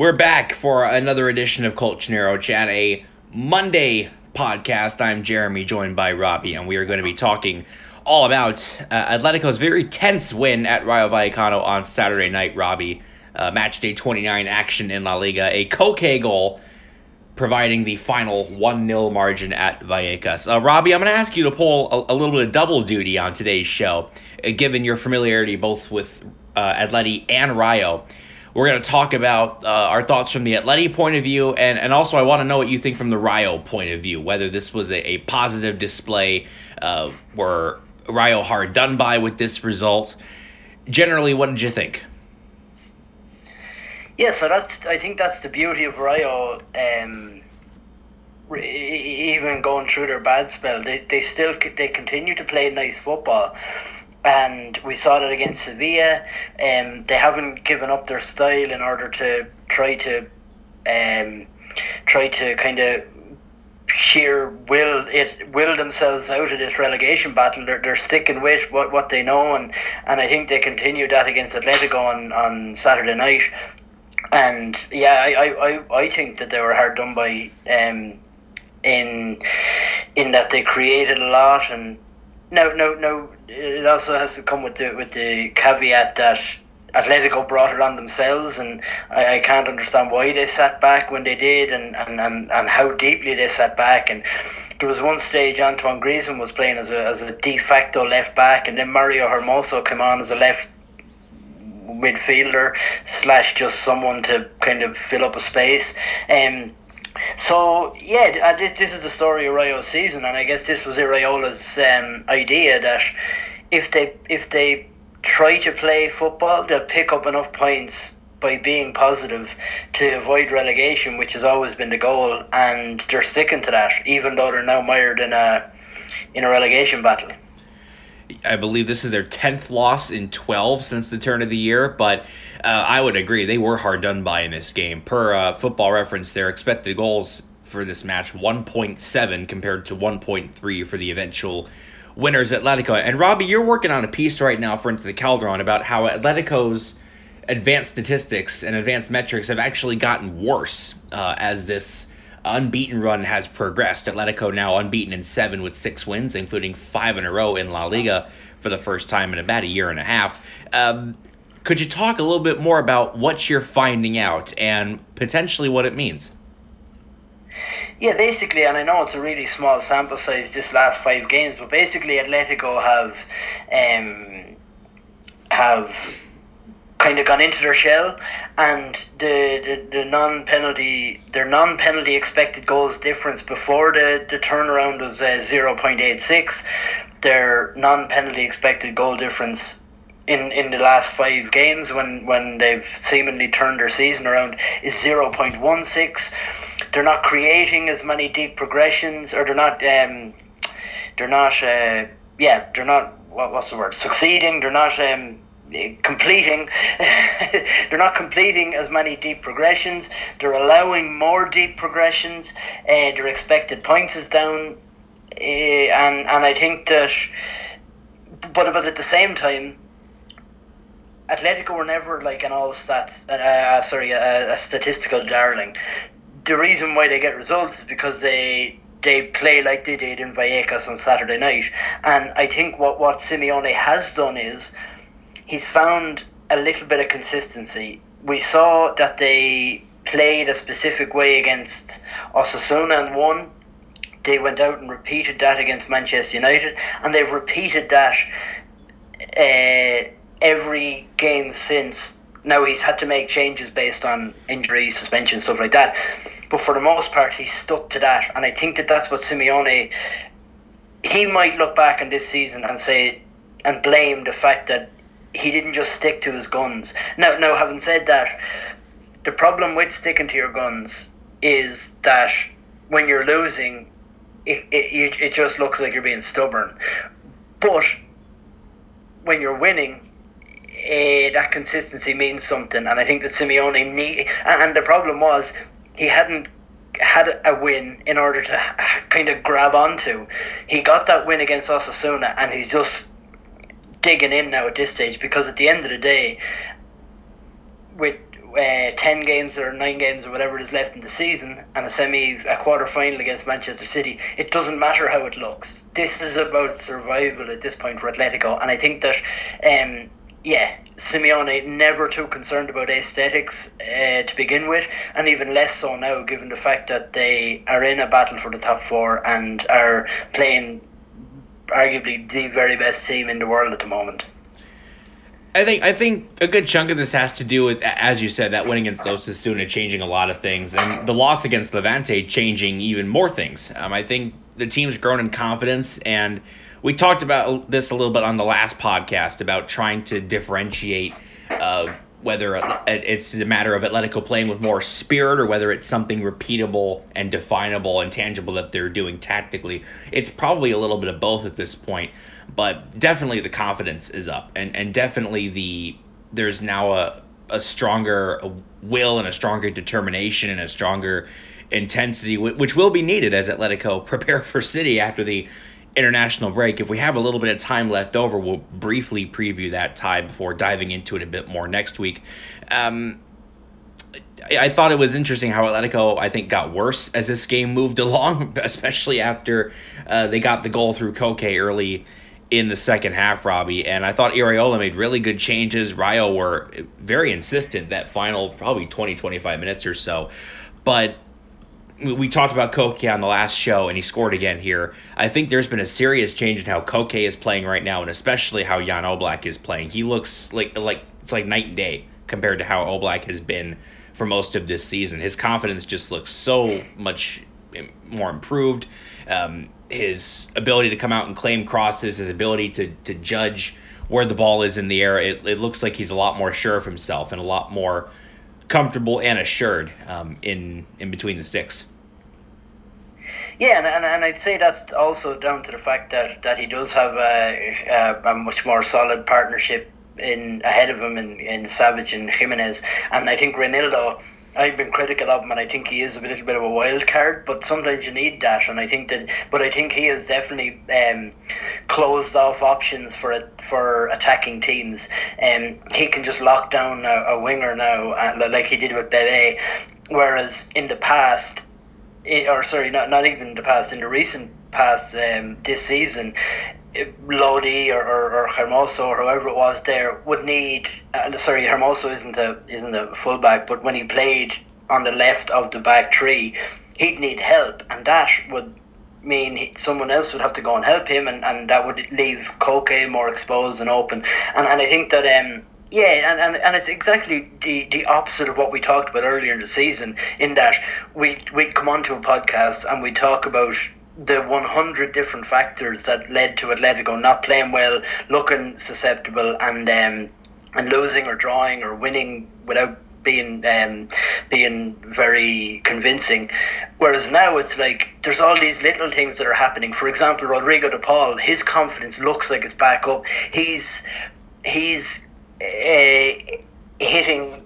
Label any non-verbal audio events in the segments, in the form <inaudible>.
We're back for another edition of Colchonero Chat, a Monday podcast. I'm Jeremy, joined by Robbie, and we are going to be talking all about uh, Atletico's very tense win at Rayo Vallecano on Saturday night. Robbie, uh, match day 29 action in La Liga, a Koke goal providing the final 1 0 margin at Vallecas. Uh, Robbie, I'm going to ask you to pull a, a, little bit of double duty on today's show, uh, given your familiarity both with uh, Atleti and Rayo. We're going to talk about uh, our thoughts from the Atleti point of view, and, and also I want to know what you think from the Rayo point of view, whether this was a, a positive display, uh, were Rayo hard done by with this result. Generally, what did you think? Yeah, so that's I think that's the beauty of Rayo. Um, even going through their bad spell, they, they still they continue to play nice football and we saw that against Sevilla. Um, they haven't given up their style in order to try to um, try to kind of sheer will it will themselves out of this relegation battle. They're, they're sticking with what, what they know, and, and I think they continued that against Atletico on, on Saturday night. And yeah, I, I, I think that they were hard done by um, in in that they created a lot and no no no it also has to come with the with the caveat that Atletico brought it on themselves, and I, I can't understand why they sat back when they did, and, and, and, and how deeply they sat back. And there was one stage Antoine Griezmann was playing as a as a de facto left back, and then Mario Hermoso came on as a left midfielder slash just someone to kind of fill up a space. Um, so yeah, this, this is the story of Rayo's season, and I guess this was Iraola's um, idea that if they if they try to play football, they'll pick up enough points by being positive to avoid relegation, which has always been the goal, and they're sticking to that, even though they're now mired in a in a relegation battle. I believe this is their tenth loss in twelve since the turn of the year, but uh, I would agree they were hard done by in this game. Per uh, Football Reference, their expected goals for this match one point seven compared to one point three for the eventual winners Atletico. And Robbie, you're working on a piece right now for Into the Calderon about how Atletico's advanced statistics and advanced metrics have actually gotten worse uh, as this unbeaten run has progressed. Atletico now unbeaten in seven with six wins, including five in a row in La Liga for the first time in about a year and a half. Um, could you talk a little bit more about what you're finding out and potentially what it means? Yeah, basically, and I know it's a really small sample size, just last five games, but basically, Atletico have um, have kind of gone into their shell, and the, the, the non penalty their non penalty expected goals difference before the, the turnaround was uh, zero point eight six. Their non penalty expected goal difference in, in the last five games when, when they've seemingly turned their season around is zero point one six. They're not creating as many deep progressions, or they're not um, they're not uh, yeah they're not what, what's the word succeeding. They're not um, completing <laughs> they're not completing as many deep progressions they're allowing more deep progressions uh, their expected points is down uh, and and I think that but but at the same time Atletico were never like an all stats uh, uh, sorry a, a statistical darling the reason why they get results is because they they play like they did in Vallecas on Saturday night and I think what what Simeone has done is he's found a little bit of consistency. We saw that they played a specific way against Osasuna and won. They went out and repeated that against Manchester United, and they've repeated that uh, every game since. Now he's had to make changes based on injuries, suspension, stuff like that. But for the most part, he's stuck to that, and I think that that's what Simeone. He might look back on this season and say and blame the fact that he didn't just stick to his guns. Now, now, having said that, the problem with sticking to your guns is that when you're losing, it, it, it just looks like you're being stubborn. But when you're winning, eh, that consistency means something. And I think that Simeone need, and the problem was he hadn't had a win in order to kind of grab onto. He got that win against Osasuna, and he's just digging in now at this stage because at the end of the day, with uh, 10 games or 9 games or whatever it is left in the season and a semi a quarter final against Manchester City it doesn't matter how it looks this is about survival at this point for Atletico and I think that um, yeah Simeone never too concerned about aesthetics uh, to begin with and even less so now given the fact that they are in a battle for the top 4 and are playing arguably the very best team in the world at the moment. I think I think a good chunk of this has to do with, as you said, that win against Osasuna changing a lot of things, and the loss against Levante changing even more things. Um, I think the team's grown in confidence, and we talked about this a little bit on the last podcast about trying to differentiate uh, whether it's a matter of Atletico playing with more spirit or whether it's something repeatable and definable and tangible that they're doing tactically. It's probably a little bit of both at this point, but definitely the confidence is up and, and definitely the there's now a, a stronger will and a stronger determination and a stronger intensity which will be needed as Atletico <laughs> prepare for City after the international break. If we have a little bit of time left over, we'll briefly preview that tie before diving into it a bit more next week. Um, I, thought it was interesting how Atletico, I think, got worse as this game moved <laughs> along, especially after uh, they got the goal through Koke early in the second half, Robbie. And I thought Iraola made really good changes. Rayo were very insistent that final probably 20, 25 minutes or so. But we talked about Koke on the last show, and he scored again here. I think there's been a serious change in how Koke is playing right now, and especially how Jan Oblak is playing. He looks like like it's like night and day compared to how Oblak has been for most of this season. His confidence just looks so much more improved. Um, his ability to come out and claim crosses, his ability to to judge where the ball is in the air, it, it looks like he's a lot more sure of himself and a lot more comfortable and assured um, in in between the sticks. Yeah, and, and, and I'd say that's also down to the fact that, that he does have a, a, a much more solid partnership in ahead of him in, in Savic and Gimenez, and I think Reinildo. I've been critical of him, and I think he is a little bit of a wild card. But sometimes you need that, and I think that. But I think he has definitely um, closed off options for for attacking teams. Um, he can just lock down a, a winger now, uh, like he did with Bebe. Whereas in the past, or sorry, not not even the past, in the recent past, um, this season, Lodi or, or, or Hermoso or whoever it was there would need. Uh, sorry, Hermoso isn't a isn't a fullback, but when he played on the left of the back three, he'd need help, and that would mean he, someone else would have to go and help him, and, and that would leave Koke more exposed and open. And and I think that um. Yeah, and, and, and it's exactly the, the opposite of what we talked about earlier in the season, in that we we'd come onto a podcast and we talk about the 100 different factors that led to Atletico not playing well, looking susceptible, and um, and losing or drawing or winning without being um, being very convincing. Whereas now it's like there's all these little things that are happening. For example, Rodrigo de Paul, his confidence looks like it's back up. He's he's uh, hitting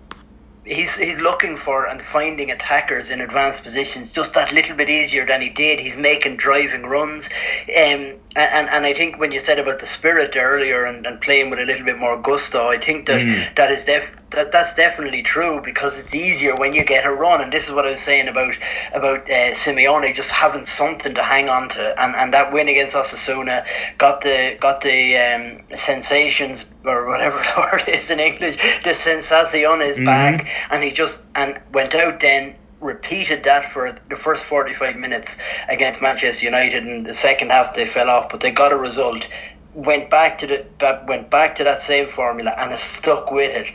he's he's looking for and finding attackers in advanced positions just that little bit easier than he did. He's making driving runs, um, and and I think when you said about the spirit earlier and, and playing with a little bit more gusto, I think that mm. that is def that that's definitely true because it's easier when you get a run, and this is what I was saying about about uh, Simeone just having something to hang on to, and, and that win against Osasuna got the got the um, sensations or whatever <laughs> the word is in English, the sensazione is mm-hmm. back, and he just and went out then repeated that for the first 45 minutes against Manchester United in the second half they fell off but they got a result went back to the went back to that same formula and it stuck with it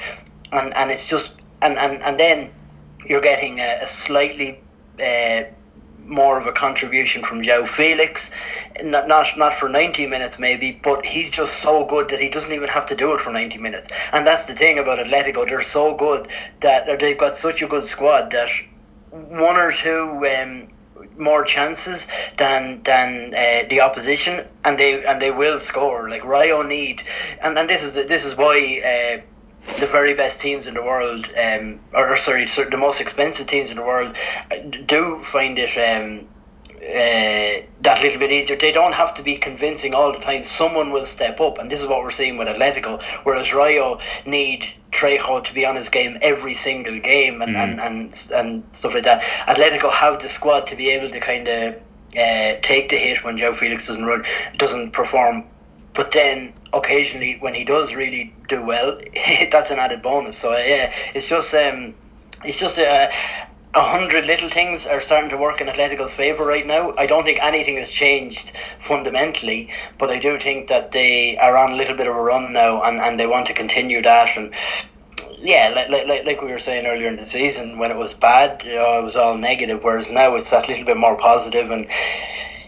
and and it's just and and, and then you're getting a, a slightly uh, more of a contribution from João Felix. Not, not not for 90 minutes maybe, but he's just so good that he doesn't even have to do it for 90 minutes. And that's the thing about Atletico, they're so good that they've got such a good squad that one or two um, more chances than than uh, the opposition, and they and they will score. Like Rayo need, and, and this is this is why. Uh, the very best teams in the world, um, or, sorry, the most expensive teams in the world, uh, do find it um, uh, that little bit easier. They don't have to be convincing all the time. Someone will step up, and this is what we're seeing with Atletico. Whereas Rayo need Trejo to be on his game every single game, and, mm. and, and, and stuff like that. Atletico have the squad to be able to kind of uh, take the hit when João Felix doesn't run, doesn't perform but then occasionally when he does really do well, <laughs> that's an added bonus. So yeah, it's just um, it's just a. a hundred little things are starting to work in Atletico's favour right now. I don't think anything has changed fundamentally, but I do think that they are on a little bit of a run now, and, and they want to continue that. And yeah, like, like, like we were saying earlier in the season, when it was bad, you know, it was all negative, whereas now it's that little bit more positive and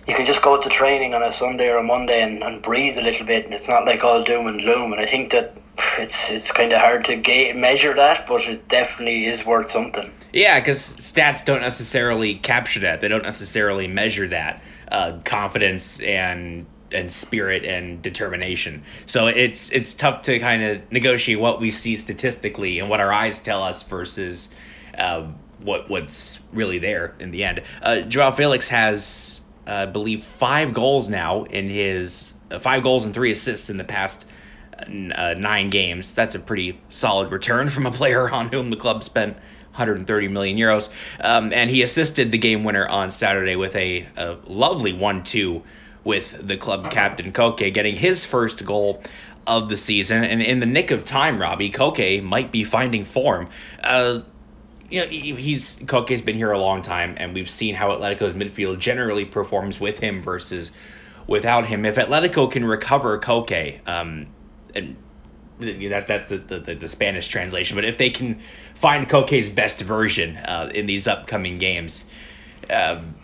you can just go to training on a Sunday or a Monday and, and breathe a little bit, and it's not like all doom and gloom. And I think that it's it's kind of hard to measure that, but it definitely is worth something. Yeah, because stats don't necessarily capture that. They don't necessarily measure that uh, confidence and and spirit and determination. So it's it's tough to kind of negotiate what we see statistically and what our eyes tell us versus uh, what what's really there in the end. Uh, Joao Felix has I believe, five goals now in his uh, five goals and three assists in the past uh, nine games. That's a pretty solid return from a player <laughs> on whom the club spent 130 million euros. Um, and he assisted the game winner on Saturday with a, a lovely 1 2 with the club captain Koke getting his first goal of the season. And in the nick of time, Robbie, Koke might be finding form. Uh, you know, he's Koke's been here a long time, and we've seen how Atletico's midfield generally performs with him versus without him. If Atletico can recover Koke, um, and that that's the, the, the, Spanish translation, but if they can find Koke's best version uh, in these upcoming games, um,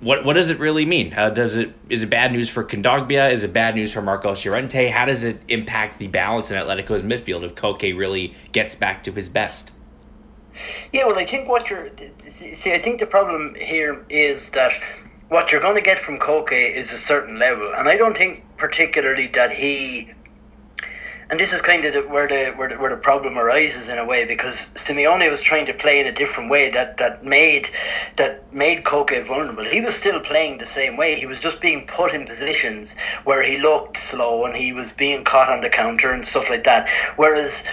what what does it really mean? Uh, does it is it bad news for Kondogbia? Is it bad news for Marcos Llorente? How does it impact the balance in Atletico's midfield if Koke really gets back to his best? Yeah, well, I think what you're see, I think the problem here is that what you're going to get from Koke is a certain level, and I don't think particularly that he. And this is kind of the, where the where the where the problem arises in a way because Simeone was trying to play in a different way that, that made that made Koke vulnerable. He was still playing the same way. He was just being put in positions where he looked slow and he was being caught on the counter and stuff like that. Whereas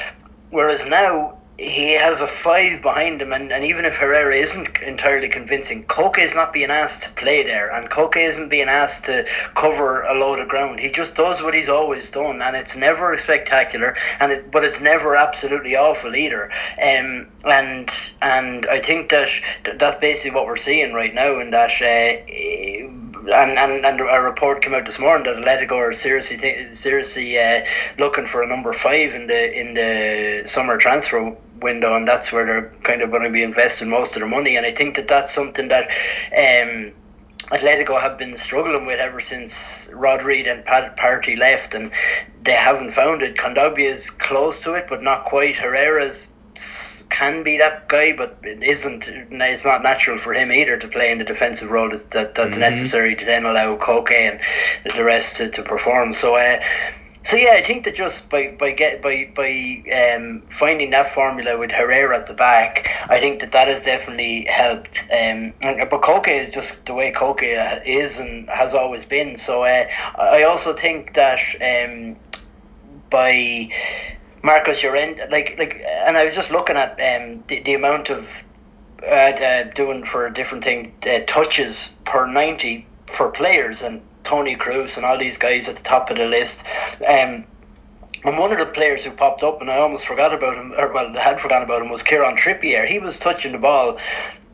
whereas now he has a five behind him, and, and even if Herrera isn't entirely convincing, Koke is not being asked to play there, and Koke isn't being asked to cover a load of ground. He just does what he's always done, and it's never spectacular, and it, but it's never absolutely awful either. Um, and and I think that that's basically what we're seeing right now, and that. Uh, and, and, and a report came out this morning that Atletico are seriously seriously uh, looking for a number five in the in the summer transfer window, and that's where they're kind of going to be investing most of their money. And I think that that's something that. Um, Atletico have been struggling with ever since Rodri and Partey left, and they haven't found it. Kondogbia is close to it, but not quite. Herrera's can be that guy, but it isn't. It's not natural for him either to play in the defensive role that, that that's mm-hmm. necessary to then allow Koke and the rest to, to perform. So, uh, so yeah, I think that just by by get by by um, finding that formula with Herrera at the back, I think that that has definitely helped. Um, but Koke is just the way Koke is and has always been. So uh, I also think that um, by Marcos Llorente, like like, and I was just looking at um, the, the amount of uh, uh, doing for a different thing uh, touches per ninety for players and Toni Kroos and all these guys at the top of the list. Um, and one of the players who popped up, and I almost forgot about him, or well, I had forgotten about him, was Kieran Trippier. He was touching the ball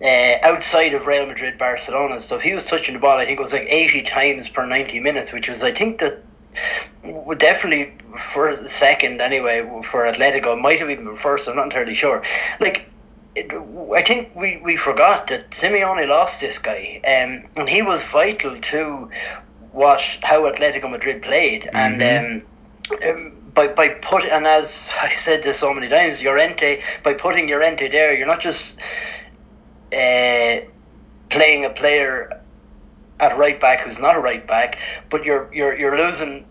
uh, outside of Real Madrid, Barcelona So. He was touching the ball, I think it was like 80 times per 90 minutes, which was, I think, that definitely for second anyway for Atletico might have even been first. I'm not entirely sure. Like. It, I think we, we forgot that Simeone lost this guy, um, and he was vital to what how Atletico Madrid played, mm-hmm. and um, um, by by put and as <laughs> I said this so many times, Llorente by putting Llorente there, you're not just uh, playing a player at right back who's not a right back, but you're you're you're losing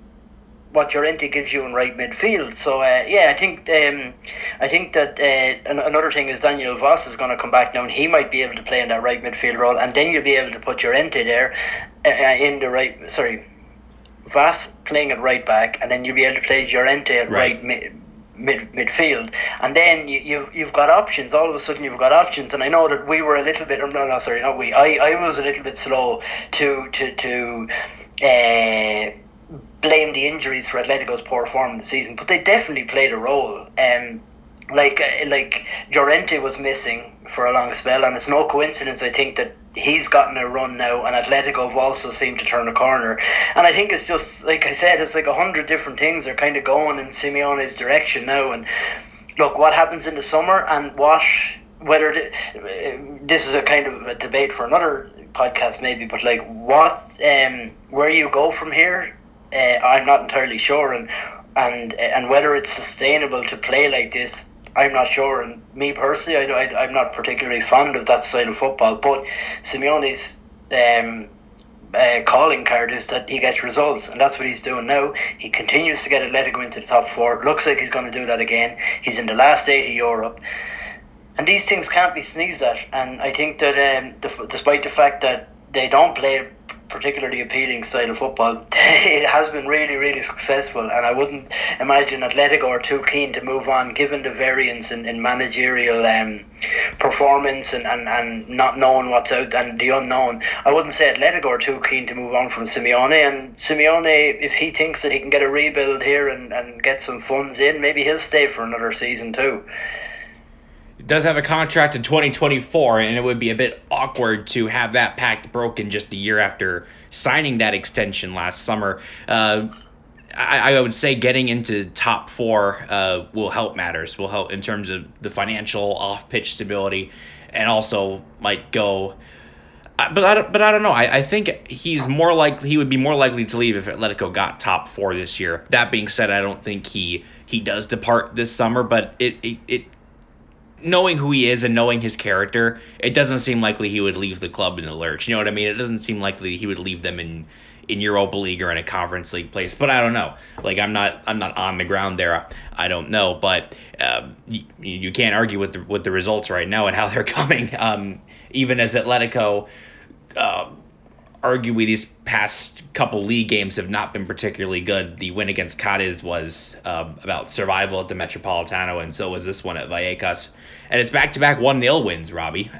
what your Llorente gives you in right midfield. So uh, yeah, I think um, I think that uh, another thing is Daniel Wass is going to come back now, and he might be able to play in that right midfield role, and then you'll be able to put your Llorente there uh, uh in the right. Sorry, Wass playing at right back, and then you'll be able to play Llorente at right, right mid, mid midfield, and then you, you've you've got options. All of a sudden, you've got options, and I know that we were a little bit. No, no, sorry, not we. I, I was a little bit slow to to to. Uh, blame the injuries for Atletico's poor form in the season, but they definitely played a role. Um, like uh, like Llorente was missing for a long spell, and it's no coincidence. I think that he's gotten a run now, and Atletico have also seemed to turn a corner. And I think it's just like I said, it's like a hundred different things are kind of going in Simeone's direction now. And look, what happens in the summer, and what whether this is a kind of a debate for another podcast maybe, but like what um where you go from here uh, I'm not entirely sure, and and and whether it's sustainable to play like this, I'm not sure. And me personally, I, I I'm not particularly fond of that style of football. But Simeone's um, uh, calling card is that he gets results, and that's what he's doing now. He continues to get Atletico into the top four. Looks like he's going to do that again. He's in the last eight of Europe. And these things can't be sneezed at. And I think that um, the, despite the fact that they don't play particularly appealing style of football, <laughs> it has been really, really successful. And I wouldn't imagine Atletico are too keen to move on, given the variance in, in managerial um, performance and, and, and not knowing what's out and the unknown. I wouldn't say Atletico are too keen to move on from Simeone. And Simeone, if he thinks that he can get a rebuild here and, and get some funds in, maybe he'll stay for another season too does have a contract in 2024, and it would be a bit awkward to have that pact broken just a year after signing that extension last summer. Uh, I, I, would say getting into top four uh, will help matters, will help in terms of the financial off pitch stability, and also might go. Uh, but I don't, but I don't know. I, I think he's more likely he would be more likely to leave if Atletico got top four this year. That being said, I don't think he he does depart this summer. But it it, it knowing who he is and knowing his character, it doesn't seem likely he would leave the club in the lurch. You know what I mean? It doesn't seem likely he would leave them in in Europa League or in a Conference League place. But I don't know. Like I'm not I'm not on the ground there. I don't know. But uh, you, you can't argue with the with the results right now and how <laughs> they're coming. Um, even as Atletico. Uh, arguably these past couple league games have not been particularly good. The win against Cadiz was uh, about survival at the Metropolitano, and so was this one at Vallecas. And it's back to back 1 0 wins, Robbie.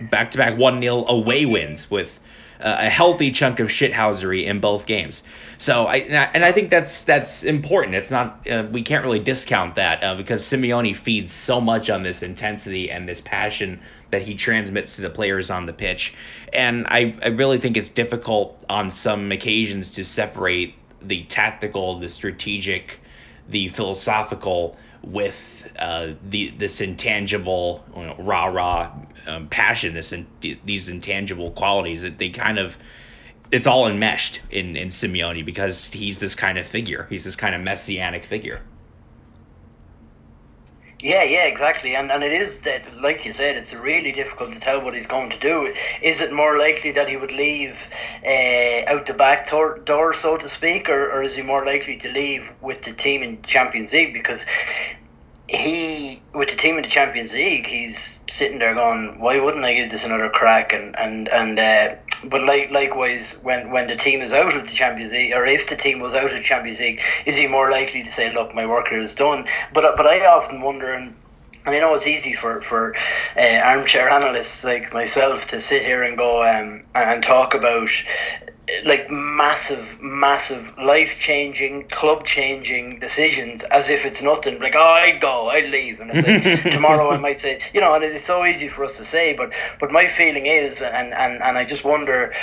Back to back 1 0 away wins with uh, a healthy chunk of shithousery in both games. So I and I think that's that's important. It's not uh, we can't really discount that uh, because Simeone feeds so much on this intensity and this passion that he transmits to the players on the pitch, and I I really think it's difficult on some occasions to separate the tactical, the strategic, the philosophical with uh, the this intangible you know, rah rah um, passion, this in, these intangible qualities that they kind of it's all enmeshed in in Simeone because he's this kind of figure. He's this kind of messianic figure. Yeah, yeah, exactly, and and it is that, like you said, it's really difficult to tell what he's going to do. Is it more likely that he would leave uh, out the back door, door, so to speak, or, or is he more likely to leave with the team in Champions League? Because he, with the team in the Champions League, he's sitting there going, "Why wouldn't I give this another crack?" And and and uh, but like likewise, when when the team is out of the Champions League, or if the team was out of the Champions League, is he more likely to say, "Look, my work is done"? But but I often wonder and. And I know it's easy for for uh, armchair analysts like myself to sit here and go um, and talk about like massive, massive, life changing, club changing decisions as if it's nothing. Like, oh, I'd go, I'd leave, and I say <laughs> tomorrow I might say, you know, and it's so easy for us to say, but but my feeling is, and and and I just wonder.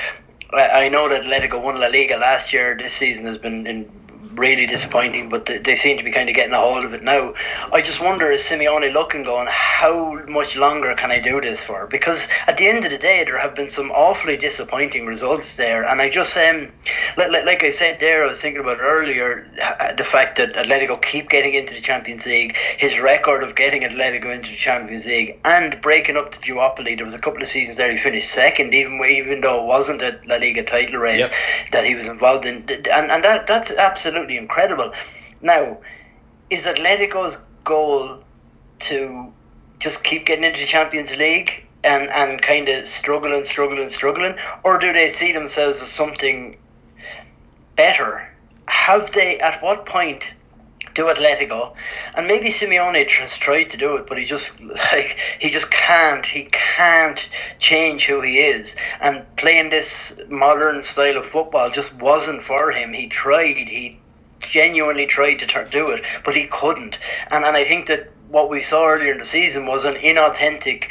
I know that Atletico won La Liga last year. This season has been in really disappointing, but they, they seem to be kind of getting a hold of it now. I just wonder is Simeone looking going, how much longer can I do this for? Because at the end of the day, there have been some awfully disappointing results there, and I just um, like, like I said there, I was thinking about earlier uh, the fact that Atletico keep getting into the Champions League, his record of getting Atletico into the Champions League and breaking up the duopoly. There was a couple of seasons there he finished second, even even though it wasn't a La Liga title race yep. that he was involved in, and and that that's absolutely absolutely incredible. Now, is Atletico's goal to just keep getting into the Champions League and, and kind of struggling, struggling, struggling? Or do they see themselves as something better? Have they, at what point do Atletico, and maybe Simeone has tried to do it, but he just <laughs> like he just can't. He can't change who he is, and playing this modern style of football just wasn't for him. He tried. He genuinely tried to do it, but he couldn't. And and I think that what we saw earlier in the season was an inauthentic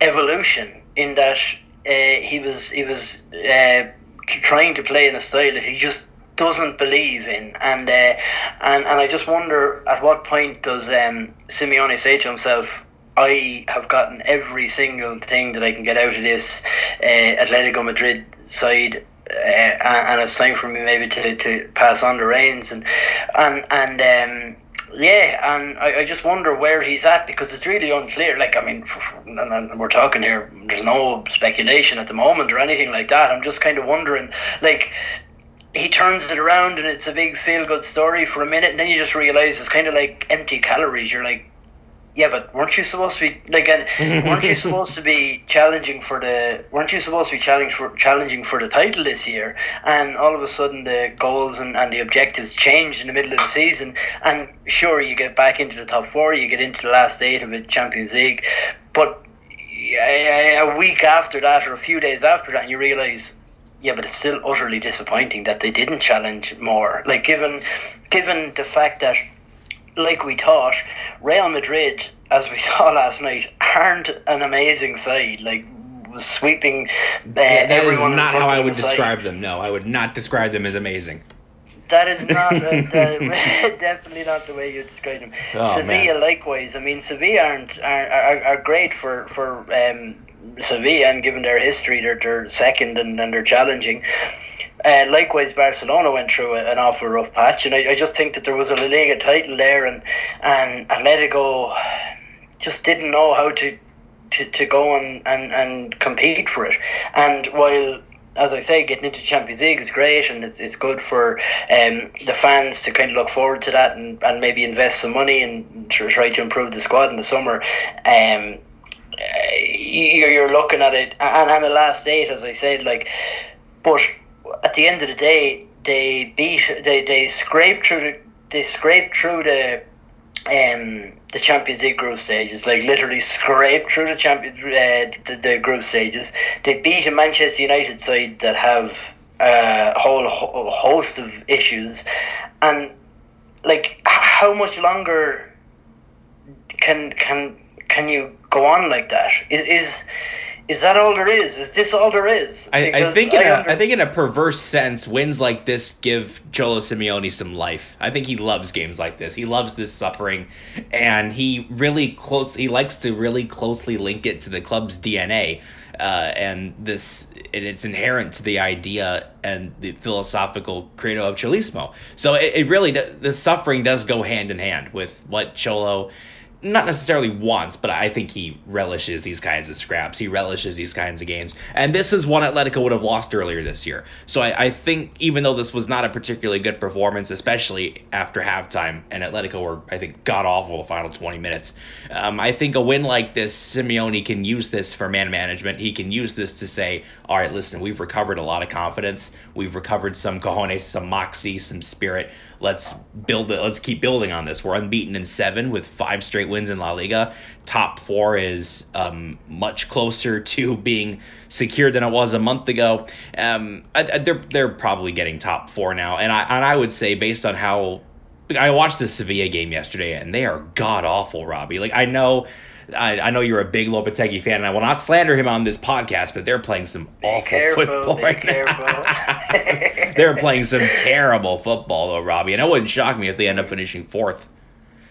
evolution in that uh, he was he was uh, trying to play in a style that he just doesn't believe in, and uh, and and I just wonder at what point does um, Simeone say to himself. I have gotten every single thing that I can get out of this uh, Atletico Madrid side and it's time for me maybe to, to pass on the reins and and and um, yeah, and I, I just wonder where he's at because it's really unclear. Like, I mean, and we're talking here, there's no speculation at the moment or anything like that. I'm just kind of wondering, like, he turns it around and it's a big feel good story for a minute, and then you just realize it's kind of like empty calories. You're like, yeah, but weren't you supposed to be like? weren't you <laughs> supposed to be challenging for the? Weren't you supposed to be challenging for challenging for the title this year? And all of a sudden, the goals and, and the objectives changed in the middle of the season. And sure, you get back into the top four, you get into the last eight of the Champions League, but a week after that, or a few days after that, you realise yeah, but it's still utterly disappointing that they didn't challenge more. Like given given the fact that like we thought, Real Madrid, as we <laughs> saw last night, aren't an amazing side. Like sweeping uh, that everyone. Is not how I would the describe them. No, I would not describe them as amazing. That is not uh, <laughs> <laughs> definitely not the way you describe them. Oh, Sevilla, man. likewise. I mean, Sevilla aren't are, are, are great for for um, Sevilla, and given their history, they're, they're second and, and they're challenging. Uh, likewise, Barcelona went through an awful rough patch, and I, I just think that there was a La Liga title there, and and Atletico just didn't know how to to, to go and, and, and compete for it. And while as I say, getting into Champions League is great and it's, it's good for um, the fans to kind of look forward to that and, and maybe invest some money and try to improve the squad in the summer. Um, you're, you're looking at it, and, and the last eight, as I said, like but at the end of the day, they beat they they scraped through the they scraped through the um the Champions League group stages, like literally scraped through the champion uh, the, the group stages. They beat a Manchester United side that have uh, a whole ho- host of issues, and like how much longer can can can you go on like that? Is is is that all there is? Is this all there is? I, I think in a, under- I think in a perverse sense, wins like this give Cholo Simeone some life. I think he loves games like this. He loves this suffering, and he really close. He likes to really closely link it to the club's DNA, uh, and this and it's inherent to the idea and the philosophical credo of Cholismo. So it, it really the suffering does go hand in hand with what Cholo not necessarily wants, but I think he relishes these kinds of scraps. He relishes these kinds of games. And this is one Atletico would have lost earlier this year. So I, I think even though this was not a particularly good performance, especially after halftime, and Atletico were, I think, god awful the final 20 minutes, um, I think a win like this, Simeone can use this for man management. He can use this to say, all right, listen, we've recovered a lot of confidence. We've recovered some cojones, some moxie, some spirit let's build it let's keep building on this. We're unbeaten in seven with five straight wins in la liga. Top four is um, much closer <laughs> to being secure than it was a month ago. Um, they're, they're probably getting top four now. And I, and I would say based on how I watched the Sevilla game yesterday, and they are god awful, Robbie. Like I know, I, I know you're a big Lopetegui fan, and I will not slander him on this podcast, but they're playing some awful careful, football be right careful. now. <laughs> they're playing some terrible football, though, Robbie, and it wouldn't shock me if they end up finishing fourth.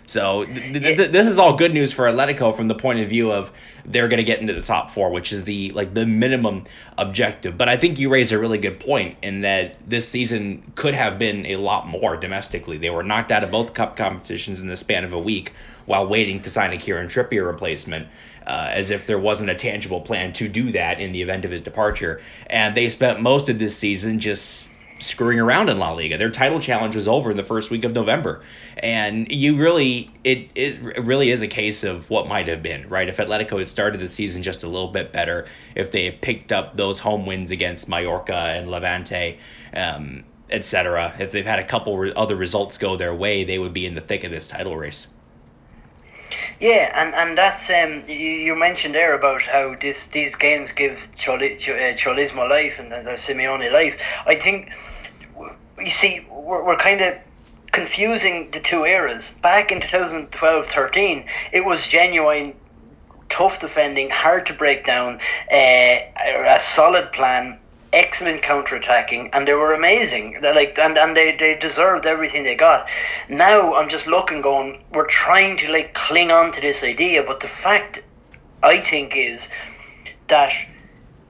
So th- th- th- this is all good news for Atletico from the point of view of they're going to get into the top four, which is the like the minimum objective. But I think you raise a really good point in that this season could have been a lot more domestically. They were knocked out of both cup competitions in the span of a week while waiting to sign a Kieran Trippier replacement. Uh, as if there wasn't a tangible plan to do that in the event of his departure. And they spent most of this season just screwing around in La Liga. Their title challenge was over in the first week of November. And you really, it, it really is a case of what might have been, right? If Atletico had started the season just a little bit better, if they had picked up those home wins against Mallorca and Levante, um, etc., if they've had a couple other results go their way, they would be in the thick of this title race. Yeah, and, and that's um you, you mentioned there about how this these games give Choli, Ch- uh, Cholismo life and the Simeone life. I think you see we're, we're kind of confusing the two eras. Back in 2012-13, it was genuine tough defending, hard to break down, uh, a solid plan, excellent counter attacking, and they were amazing. They're like and, and they, they deserved everything they got. Now I'm just looking, going, we're trying to like cling on to this idea, but the fact I think is that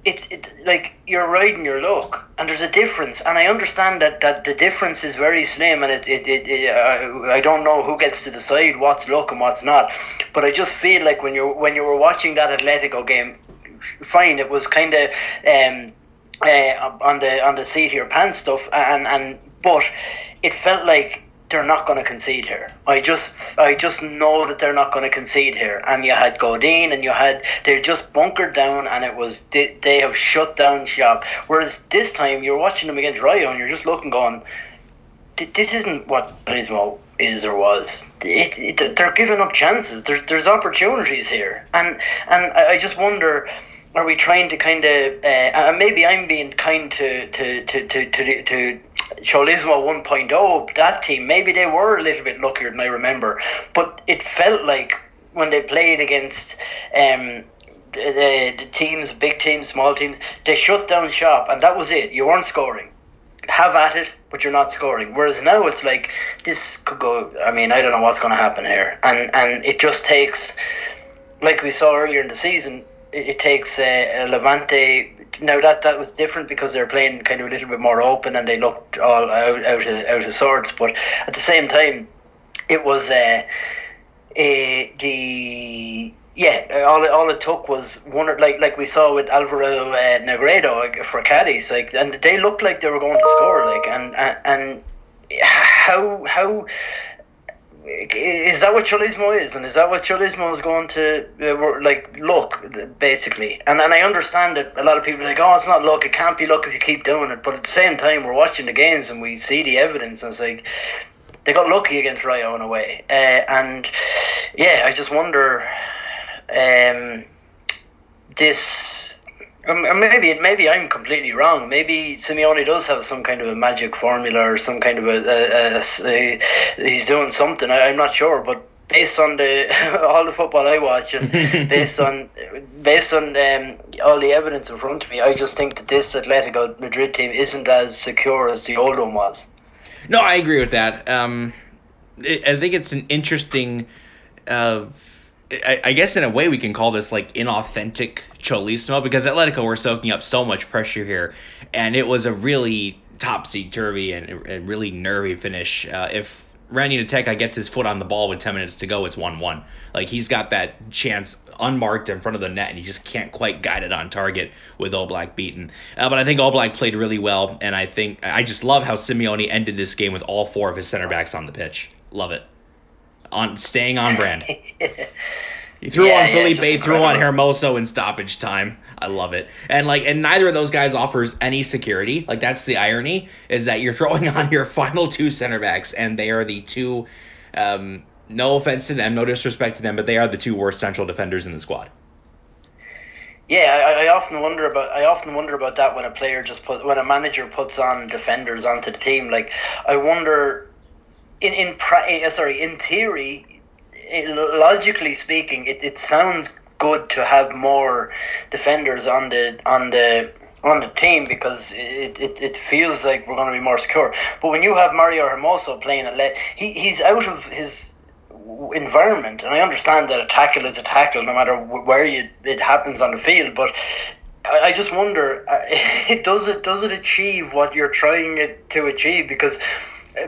it's it, like you're riding your luck, and there's a difference. And I understand that, that the difference is very slim, and it, it, it, it uh, I don't know who gets to decide what's luck and what's not. But I just feel like when you when you were watching that Atletico game, fine, it was kind of um, uh, on the on the seat of your pants stuff, and and but it felt like they're not going to concede here. I just I just know that they're not going to concede here. And you had Godin, and you had they're just bunkered down, and it was they, they have shut down shop. Whereas this time you're watching them against Rayo, and you're just looking, going, this isn't what Cholismo is or was. It, it, they're giving up chances. There's there's opportunities here, and and I just wonder. Are we trying to kind of, uh, and maybe I'm being kind to to to to to, to Cholismo 1.0, that team, maybe they were a little bit luckier than I remember, but it felt like when they played against um, the, the, the teams, big teams, small teams, they shut down shop and that was it. You weren't scoring. Have at it, but you're not scoring. Whereas now it's like this could go. I mean, I don't know what's going to happen here, and and it just takes, like we saw earlier in the season, it, takes uh, Levante. Now that that was different because they were playing kind of a little bit more open and they looked all out out of, out of sorts. But at the same time, it was uh, uh, the yeah all all it took was one like like we saw with Alvaro uh, Negredo for Cadiz like and they looked like they were going to score like and and, and how how is that what Cholismo is, and is that what Cholismo is going to uh, like look basically? And and I understand that a lot of people are like, oh, it's not luck. It can't be luck if you keep doing it. But at the same time, we're watching the games and we see the evidence, and it's like they got lucky against Rayo in a way. Uh, and yeah, I just wonder um, this um, maybe maybe I'm completely wrong. Maybe Simeone does have some kind of a magic formula or some kind of a, a, a, a he's doing something. I, am not sure, but based on the <laughs> all the football I watch and <laughs> based on based on um, all the evidence in front of me, I just think that this Atletico Madrid team isn't as secure as the old one was. No, I agree with that. Um, I think it's an interesting. Uh, I, I guess in a way we can call this like inauthentic Cholismo because Atletico were soaking up so much pressure here, and it was a really topsy turvy and, and really nervy finish. Uh, if Randy Nteka gets his foot on the ball with 10 minutes to go, it's 1 1. Like, he's got that chance unmarked in front of the net, and he just can't quite guide it on target with Oblak beaten. Uh, but I think Oblak played really well, and I think I just love how Simeone ended this game with all four of his center backs on the pitch. Love it. On Staying on brand. <laughs> He threw yeah, on Felipe, yeah, threw on Hermoso in stoppage time. I love it. And like and neither of those guys offers any security. Like that's the irony is that you're <laughs> throwing on your final two center backs and they are the two um, no offense to them, no disrespect to them, but they are the two worst central defenders in the squad. Yeah, I, I often wonder about I often wonder about that when a player just put when a manager puts on defenders onto the team. Like I wonder in in pra- eh, eh, sorry in theory eh, logically speaking, it, it sounds good to have more defenders on the on the on the team because it, it, it feels like we're going to be more secure. But when you have Mario Hermoso playing at le- he, he's out of his environment, and I understand that a tackle is a tackle no matter where you, it happens on the field. But I, just wonder, uh, <laughs> does it does it achieve what you're trying it to achieve? Because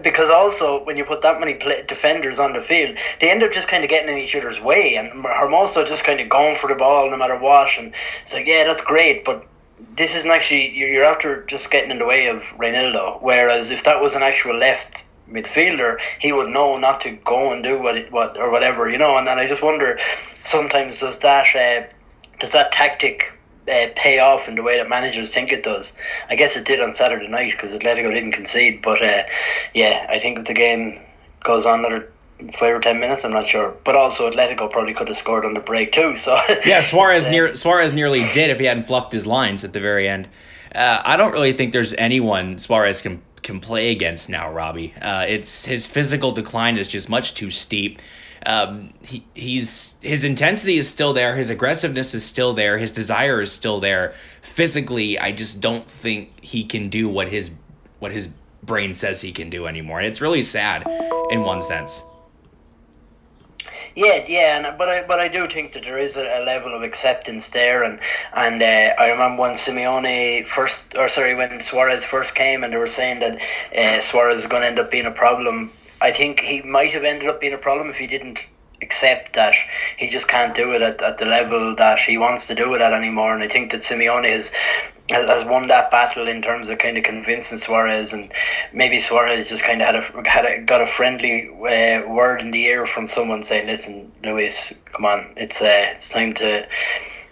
because also when you put that many play- defenders on the field, they end up just kind of getting in each other's way, and Hermoso just kind of going for the ball no matter what. And it's like, yeah, that's great, but this isn't actually you're after just getting in the way of Reinildo. Whereas if that was an actual left midfielder, he would know not to go and do what it, what or whatever, you know. And then I just wonder, sometimes does that uh, does that tactic uh, pay off in the way that managers think it does. I guess it did on Saturday night because Atletico didn't concede. But uh, yeah, I think if the game goes on another five or ten minutes, I'm not sure. But also Atletico probably could have scored on the break too. So <laughs> yeah, Suarez near Suarez nearly did if he hadn't fluffed his lines at the very end. Uh, I don't really think there's anyone Suarez can can play against now, Robbie. Uh, it's his physical decline is just much too steep um, he, he's his intensity is still there, his aggressiveness is still there, his desire is still there. Physically, I just don't think he can do what his what his brain says he can do anymore. And it's really sad in one sense. Yeah, yeah, and but I but I do think that there is a, a level of acceptance there, and and uh, I remember when Simeone first, or sorry, when Suarez first came, and they were saying that uh, Suarez is going to end up being a problem I think he might have ended up being a problem if he didn't accept that he just can't do it at, at the level that he wants to do it at anymore. And I think that Simeone has, has, has won that battle in terms of kind of convincing Suarez, and maybe Suarez just kind of had a had a, got a friendly uh, word in the ear from someone saying, "Listen, Luis, come on, it's uh, it's time to."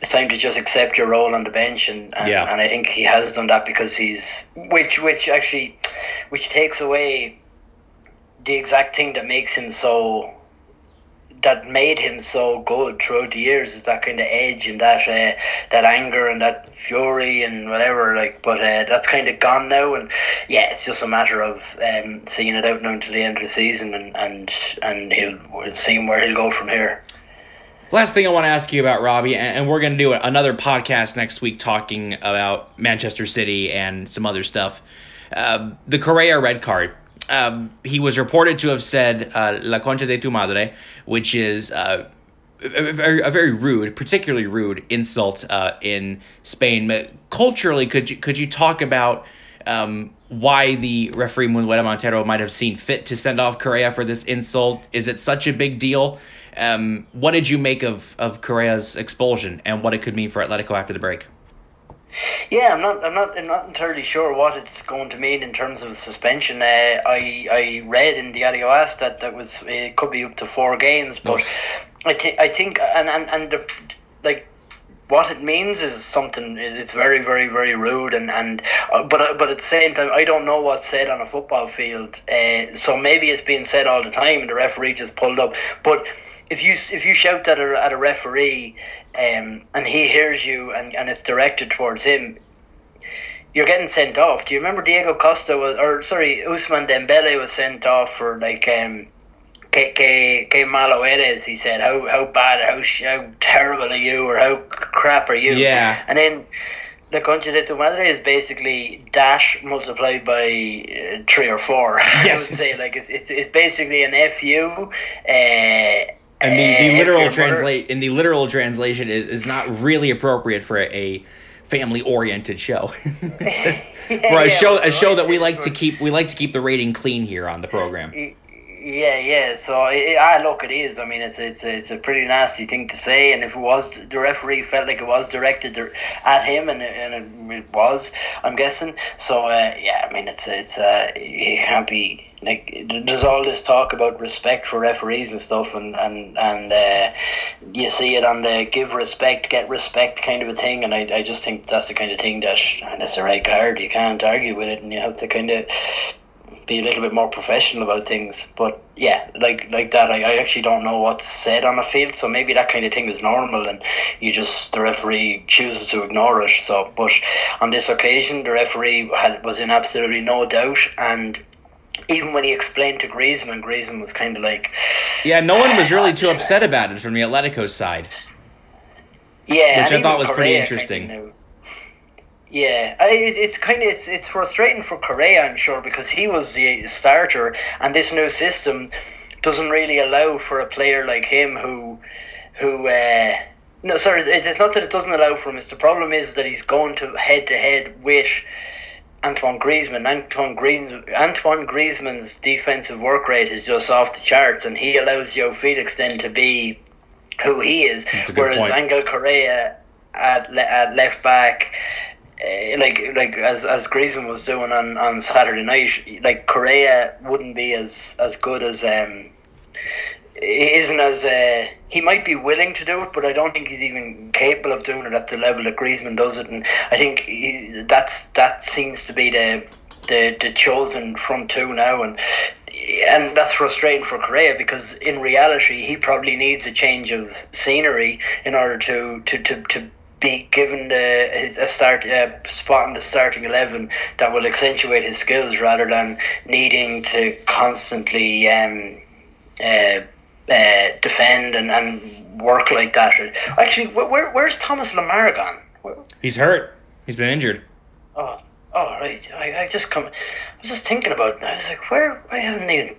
It's time to just accept your role on the bench, and and, yeah. and I think he has done that because he's which which actually which takes away the exact thing that makes him so that made him so good throughout the years is that kind of edge and that uh, that anger and that fury and whatever like but uh, that's kind of gone now and yeah it's just a matter of um, seeing it out now until the end of the season and and and he'll seeing where he'll go from here Last thing I want to ask you about Robbie, and we're going to do another podcast next week talking about Manchester City and some other stuff. Uh, the Correa red card um, he was reported to have said uh, "La concha de tu madre," which is uh, a, very, a very rude, particularly rude insult uh, in Spain. But culturally, could you could you talk about um, why the referee Munuera Montero might have seen fit to send off Correa for this insult? Is it such a big deal? Um, what did you make of of Correa's expulsion and what it could mean for Atletico after the break? Yeah, I'm not. I'm not. I'm not entirely sure what it's going to mean in terms of suspension. Uh, I I read in the Adios that that was it could be up to four games, but I think I think and and and the, like what it means is something it's very very very rude and and uh, but uh, but at the same time I don't know what's said on a football field uh, so maybe it's being said all the time and the referee just pulled up but if you if you shout at a, at a referee um, and he hears you and, and it's directed towards him you're getting sent off do you remember Diego Costa was or sorry Ousmane Dembele was sent off for like um que, que, que malo eres, he said. How how bad, how, how terrible are you, or how crap are you? Yeah. And then the concha de tu madre is basically dash multiplied by uh, three or four. <laughs> Yes, I would say like it's, it's, it's basically an fu. Uh, And the, the literal translate in the literal translation is, is not really appropriate for a family oriented <laughs> <laughs> show. A- for a show a show that we like to keep we like to keep the rating clean here on the program. Yeah, yeah. So it, I look, it is. I mean, it's it's it's a pretty nasty thing to say. And if it was, the referee felt like it was directed at him, and it, and it, it was. I'm guessing. So uh, yeah, I mean, it's it's uh, it can't be like there's all this talk about respect for referees and stuff, and and and uh, you see it on the give respect, get respect kind of a thing. And I, I just think that's the kind of thing that that's a right card. You can't argue with it, and you have to kind of be a little bit more professional about things. But yeah, like like that, I, I actually don't know what's said on the field. So maybe that kind of thing is normal, and you just the referee chooses to ignore it. So, but on this occasion, the referee had was in absolutely no doubt, and even when he explained to Griezmann, Griezmann was kind of like, Yeah, no one was really too upset about it from the Atletico side. yeah, Which I thought was pretty Correa kinda interesting. Yeah, I- it's kind of it's, it's frustrating for Correa, I'm sure, because he was the starter, and this new system doesn't really allow for a player like him who, who. Uh, no, sorry, it's not that it doesn't allow for him. It's the problem is that he's going to head to head with Antoine Griezmann. Antoine Green, Antoine Griezmann's defensive work rate is just off the charts, and he allows João Felix then to be who he is. That's a good Whereas point. Angel Correa at, le- at left back, uh, like like as as Griezmann was doing on, on Saturday night, like Correa wouldn't be as as good as um. He Isn't as uh, he might be willing to do it, but I don't think he's even capable of doing it at the level that Griezmann does it. And I think he, that's that seems to be the the the chosen front two now, and and that's frustrating for Correa because in reality he probably needs a change of scenery in order to to to, to be given the his a start uh, spot in the starting eleven that will accentuate his skills rather than needing to constantly um, uh, uh, defend and, and work like that. Actually, where, where where's Thomas Lemar gone? Where, He's hurt. He's been injured. Oh, oh, right. I, I just come. I was just thinking about. it. I was like, where? I haven't even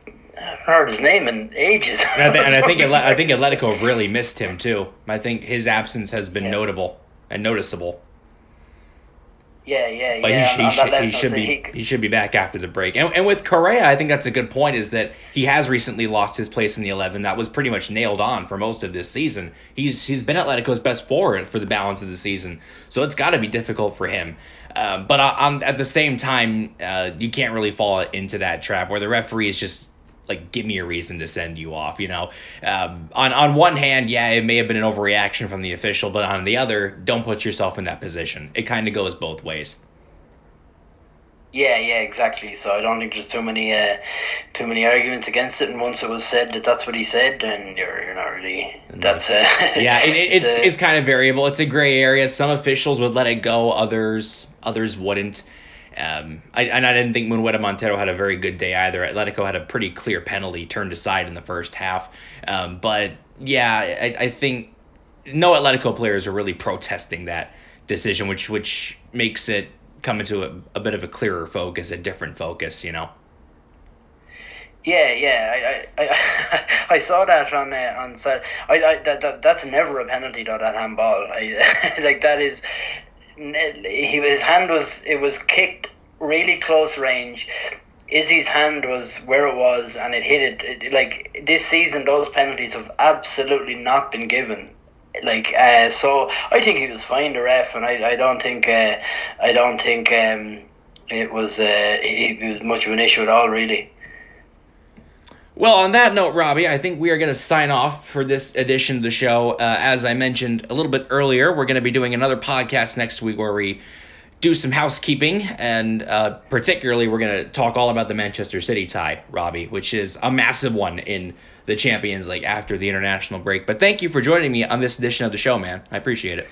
heard his name in ages. And I, th- and I think <laughs> Atle- I think Atletico really missed him too. I think his absence has been Yeah. notable and noticeable. Yeah, yeah, But yeah. he, he, should, he should be like, he should be back after the break. And, and with Correa, I think that's a good point. Is that he has recently lost his place in the eleven. That was pretty much nailed on for most of this season. He's he's been Atletico's best forward for the balance of the season, so it's got to be difficult for him. Um, but on, at the same time, uh, you can't really fall into that trap where the referee is just like give me a reason to send you off you know um, on on one hand yeah it may have been an overreaction from the official but on the other don't put yourself in that position it kind of goes both ways Yeah, yeah, exactly. So I don't think there's too many, uh, too many arguments against it. And once it was said that that's what he said, then you're you're not really. That's uh, <laughs> yeah it, it, it's a- it's kind of variable it's a gray area some officials would let it go others others wouldn't um, I, and I didn't think Munuera Montero had a very good day either. Atletico had a pretty clear penalty turned aside in the first half. Um, but yeah, I, I think no Atletico players are really protesting that decision, which which makes it come into a, a bit of a clearer focus, a different focus, you know. Yeah, yeah, I, I, I, <laughs> I saw that on uh, on Sat. I, I that, that that's never a penalty though. That handball, I, <laughs> like that is, he his hand was it was kicked really close range. Izzy's hand was where it was, and it hit it. it like this season, those penalties have absolutely not been given. like uh, so I think he was fine the ref and I, I don't think uh, I don't think um, it was uh, it, it was much of an issue at all really. Well, on that note, Robbie, I think we are going to sign off for this edition of the show. Uh, as I mentioned a little bit earlier, we're going to be doing another podcast next week where we do some housekeeping, and uh, particularly, we're going to talk all about the Manchester City tie, Robbie, which is a massive one in the Champions League after the international break. But thank you for joining me on this edition of the show, man. I appreciate it.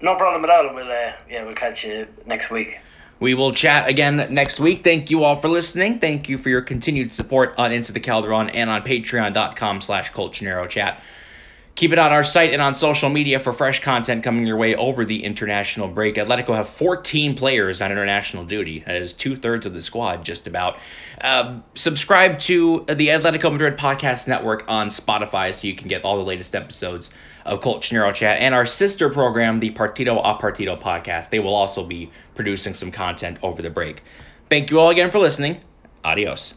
No problem at all. We'll uh, yeah, we'll catch you next week. We will chat again next week. Thank you all for listening. Thank you for your continued support on Into the Calderon and on patreon.com slash chat. Keep it on our site and on social media for fresh content coming your way over the international break. Atletico have 14 players on international duty. That is two thirds of the squad, just about. Uh, subscribe to the Atletico Madrid Podcast Network on Spotify so you can get all the latest episodes of Colchonero Chat and our sister program, the Partido a Partido podcast. They will also be producing some content over the break. Thank you all again for listening. Adios.